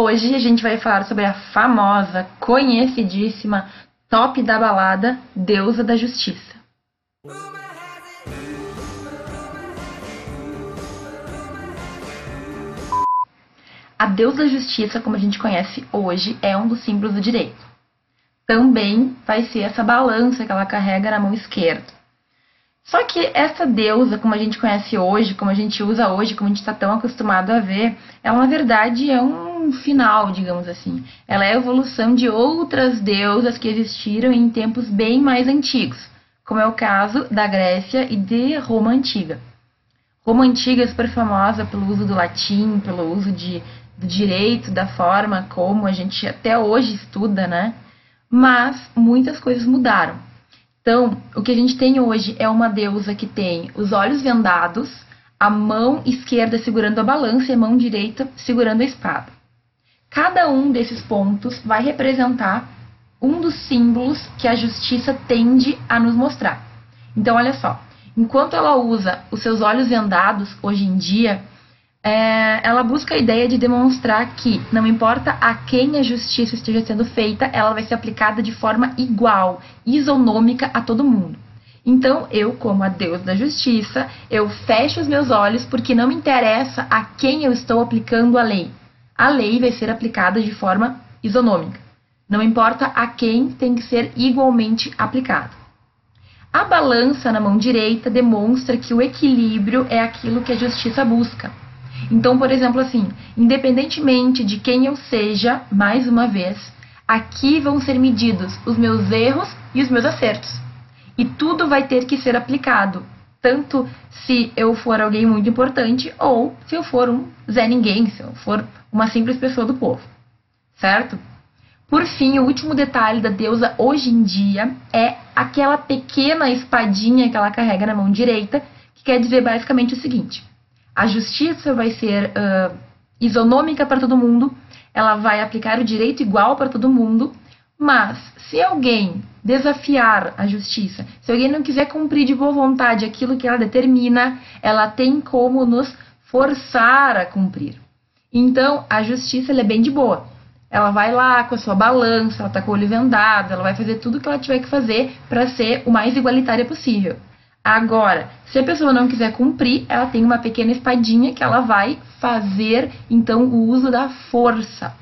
Hoje a gente vai falar sobre a famosa, conhecidíssima, top da balada, deusa da justiça. A deusa da justiça, como a gente conhece hoje, é um dos símbolos do direito. Também vai ser essa balança que ela carrega na mão esquerda. Só que essa deusa, como a gente conhece hoje, como a gente usa hoje, como a gente está tão acostumado a ver, ela na verdade é um final, digamos assim. Ela é a evolução de outras deusas que existiram em tempos bem mais antigos, como é o caso da Grécia e de Roma Antiga. Roma Antiga é super famosa pelo uso do latim, pelo uso de, do direito, da forma como a gente até hoje estuda, né? Mas muitas coisas mudaram. Então, o que a gente tem hoje é uma deusa que tem os olhos vendados, a mão esquerda segurando a balança e a mão direita segurando a espada. Cada um desses pontos vai representar um dos símbolos que a justiça tende a nos mostrar. Então, olha só, enquanto ela usa os seus olhos vendados hoje em dia, é, ela busca a ideia de demonstrar que não importa a quem a justiça esteja sendo feita, ela vai ser aplicada de forma igual, isonômica a todo mundo. Então, eu, como a Deus da justiça, eu fecho os meus olhos porque não me interessa a quem eu estou aplicando a lei. A lei vai ser aplicada de forma isonômica. Não importa a quem tem que ser igualmente aplicada. A balança na mão direita demonstra que o equilíbrio é aquilo que a justiça busca. Então, por exemplo, assim, independentemente de quem eu seja, mais uma vez, aqui vão ser medidos os meus erros e os meus acertos. E tudo vai ter que ser aplicado, tanto se eu for alguém muito importante ou se eu for um Zé Ninguém, se eu for uma simples pessoa do povo. Certo? Por fim, o último detalhe da deusa hoje em dia é aquela pequena espadinha que ela carrega na mão direita, que quer dizer basicamente o seguinte: a justiça vai ser uh, isonômica para todo mundo, ela vai aplicar o direito igual para todo mundo, mas se alguém desafiar a justiça, se alguém não quiser cumprir de boa vontade aquilo que ela determina, ela tem como nos forçar a cumprir. Então, a justiça é bem de boa. Ela vai lá com a sua balança, ela está com o olho vendado, ela vai fazer tudo o que ela tiver que fazer para ser o mais igualitária possível. Agora, se a pessoa não quiser cumprir, ela tem uma pequena espadinha que ela vai fazer então o uso da força.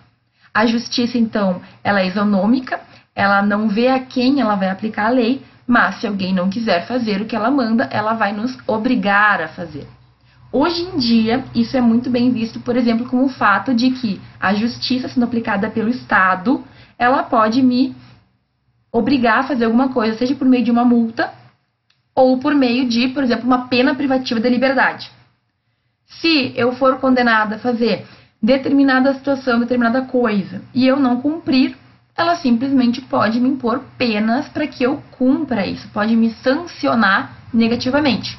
A justiça, então, ela é isonômica, ela não vê a quem ela vai aplicar a lei, mas se alguém não quiser fazer o que ela manda, ela vai nos obrigar a fazer. Hoje em dia, isso é muito bem visto, por exemplo, com o fato de que a justiça sendo aplicada pelo Estado, ela pode me obrigar a fazer alguma coisa, seja por meio de uma multa ou por meio de, por exemplo, uma pena privativa de liberdade. Se eu for condenada a fazer determinada situação, determinada coisa, e eu não cumprir, ela simplesmente pode me impor penas para que eu cumpra isso, pode me sancionar negativamente.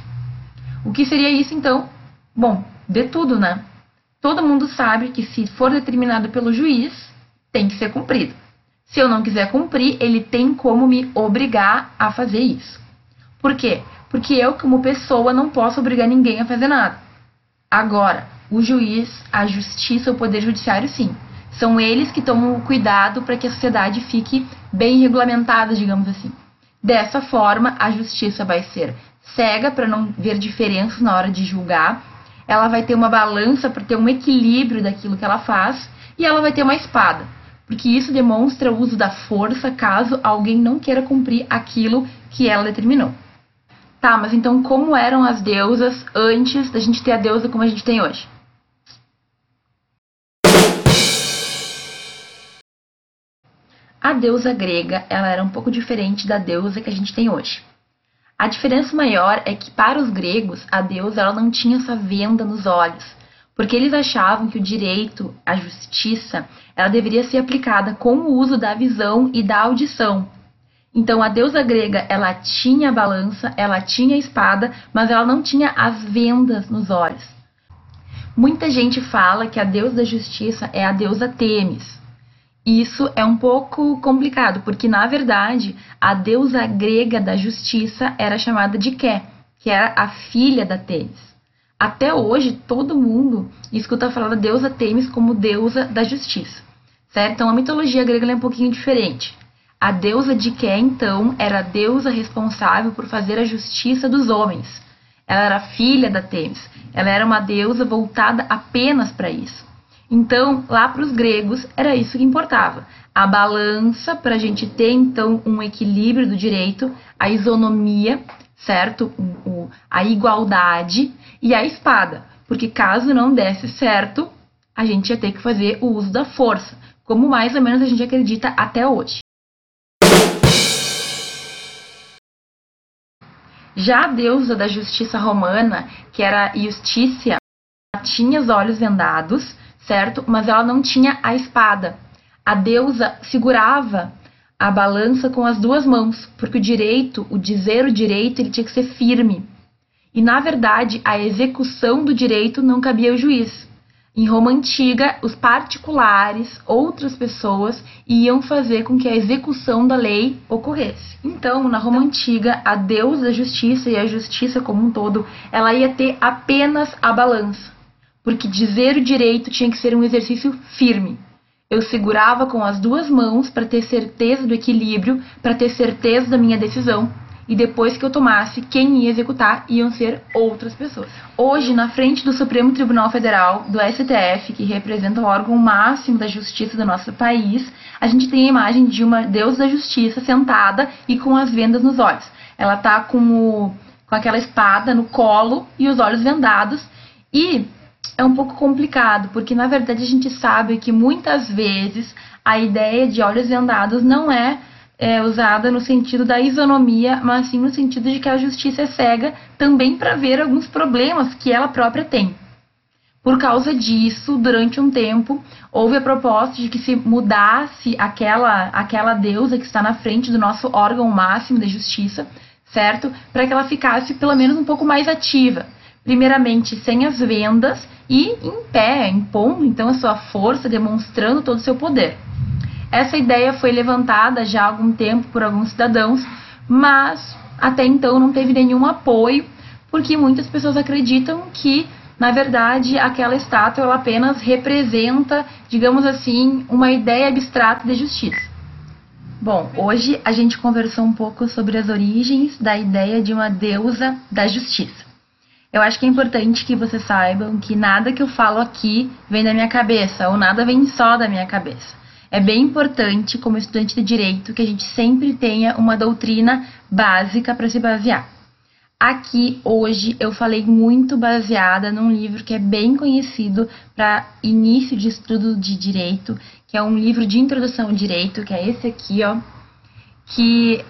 O que seria isso então? Bom, de tudo, né? Todo mundo sabe que se for determinado pelo juiz, tem que ser cumprido. Se eu não quiser cumprir, ele tem como me obrigar a fazer isso. Por quê? Porque eu, como pessoa, não posso obrigar ninguém a fazer nada. Agora, o juiz, a justiça, o poder judiciário, sim. São eles que tomam o cuidado para que a sociedade fique bem regulamentada, digamos assim. Dessa forma, a justiça vai ser cega para não ver diferenças na hora de julgar, ela vai ter uma balança para ter um equilíbrio daquilo que ela faz e ela vai ter uma espada, porque isso demonstra o uso da força caso alguém não queira cumprir aquilo que ela determinou. Tá, mas então como eram as deusas antes da gente ter a deusa como a gente tem hoje? A deusa grega, ela era um pouco diferente da deusa que a gente tem hoje. A diferença maior é que para os gregos, a deusa ela não tinha essa venda nos olhos, porque eles achavam que o direito, a justiça, ela deveria ser aplicada com o uso da visão e da audição, então a deusa grega, ela tinha balança, ela tinha espada, mas ela não tinha as vendas nos olhos. Muita gente fala que a deusa da justiça é a deusa Temis. Isso é um pouco complicado, porque na verdade a deusa grega da justiça era chamada de Ké, que era a filha da Temis. Até hoje, todo mundo escuta falar da deusa Temis como deusa da justiça, certo? Então, a mitologia grega é um pouquinho diferente. A deusa de Ké, então, era a deusa responsável por fazer a justiça dos homens. Ela era filha da Temis. Ela era uma deusa voltada apenas para isso. Então, lá para os gregos, era isso que importava. A balança, para a gente ter, então, um equilíbrio do direito, a isonomia, certo? O, a igualdade e a espada. Porque caso não desse certo, a gente ia ter que fazer o uso da força, como mais ou menos a gente acredita até hoje. Já a deusa da justiça romana, que era Justícia, tinha os olhos vendados, certo? Mas ela não tinha a espada. A deusa segurava a balança com as duas mãos, porque o direito, o dizer o direito, ele tinha que ser firme. E na verdade, a execução do direito não cabia ao juiz. Em Roma antiga, os particulares, outras pessoas, iam fazer com que a execução da lei ocorresse. Então, na Roma antiga, a deusa da justiça e a justiça como um todo, ela ia ter apenas a balança, porque dizer o direito tinha que ser um exercício firme. Eu segurava com as duas mãos para ter certeza do equilíbrio, para ter certeza da minha decisão. E depois que eu tomasse, quem ia executar iam ser outras pessoas. Hoje, na frente do Supremo Tribunal Federal, do STF, que representa o órgão máximo da justiça do nosso país, a gente tem a imagem de uma deusa da justiça sentada e com as vendas nos olhos. Ela tá com, o, com aquela espada no colo e os olhos vendados. E é um pouco complicado, porque na verdade a gente sabe que muitas vezes a ideia de olhos vendados não é, é usada no sentido da isonomia, mas sim no sentido de que a justiça é cega também para ver alguns problemas que ela própria tem. Por causa disso, durante um tempo, houve a proposta de que se mudasse aquela, aquela deusa que está na frente do nosso órgão máximo de justiça, certo? Para que ela ficasse pelo menos um pouco mais ativa. Primeiramente, sem as vendas e em pé, impondo então a sua força, demonstrando todo o seu poder. Essa ideia foi levantada já há algum tempo por alguns cidadãos, mas até então não teve nenhum apoio, porque muitas pessoas acreditam que, na verdade, aquela estátua ela apenas representa, digamos assim, uma ideia abstrata de justiça. Bom, hoje a gente conversou um pouco sobre as origens da ideia de uma deusa da justiça. Eu acho que é importante que vocês saibam que nada que eu falo aqui vem da minha cabeça, ou nada vem só da minha cabeça. É bem importante, como estudante de direito, que a gente sempre tenha uma doutrina básica para se basear. Aqui, hoje, eu falei muito baseada num livro que é bem conhecido para início de estudo de direito, que é um livro de introdução ao direito, que é esse aqui, ó, que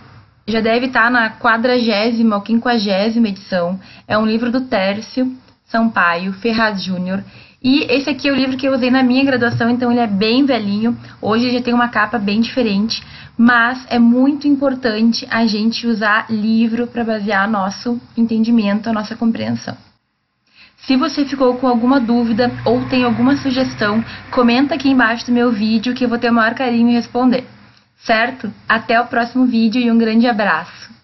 já deve estar na quadragésima ou quinquagésima edição. É um livro do Tércio Sampaio Ferraz Júnior. E esse aqui é o livro que eu usei na minha graduação, então ele é bem velhinho. Hoje já tem uma capa bem diferente, mas é muito importante a gente usar livro para basear nosso entendimento, a nossa compreensão. Se você ficou com alguma dúvida ou tem alguma sugestão, comenta aqui embaixo do meu vídeo que eu vou ter o maior carinho em responder certo? Até o próximo vídeo e um grande abraço!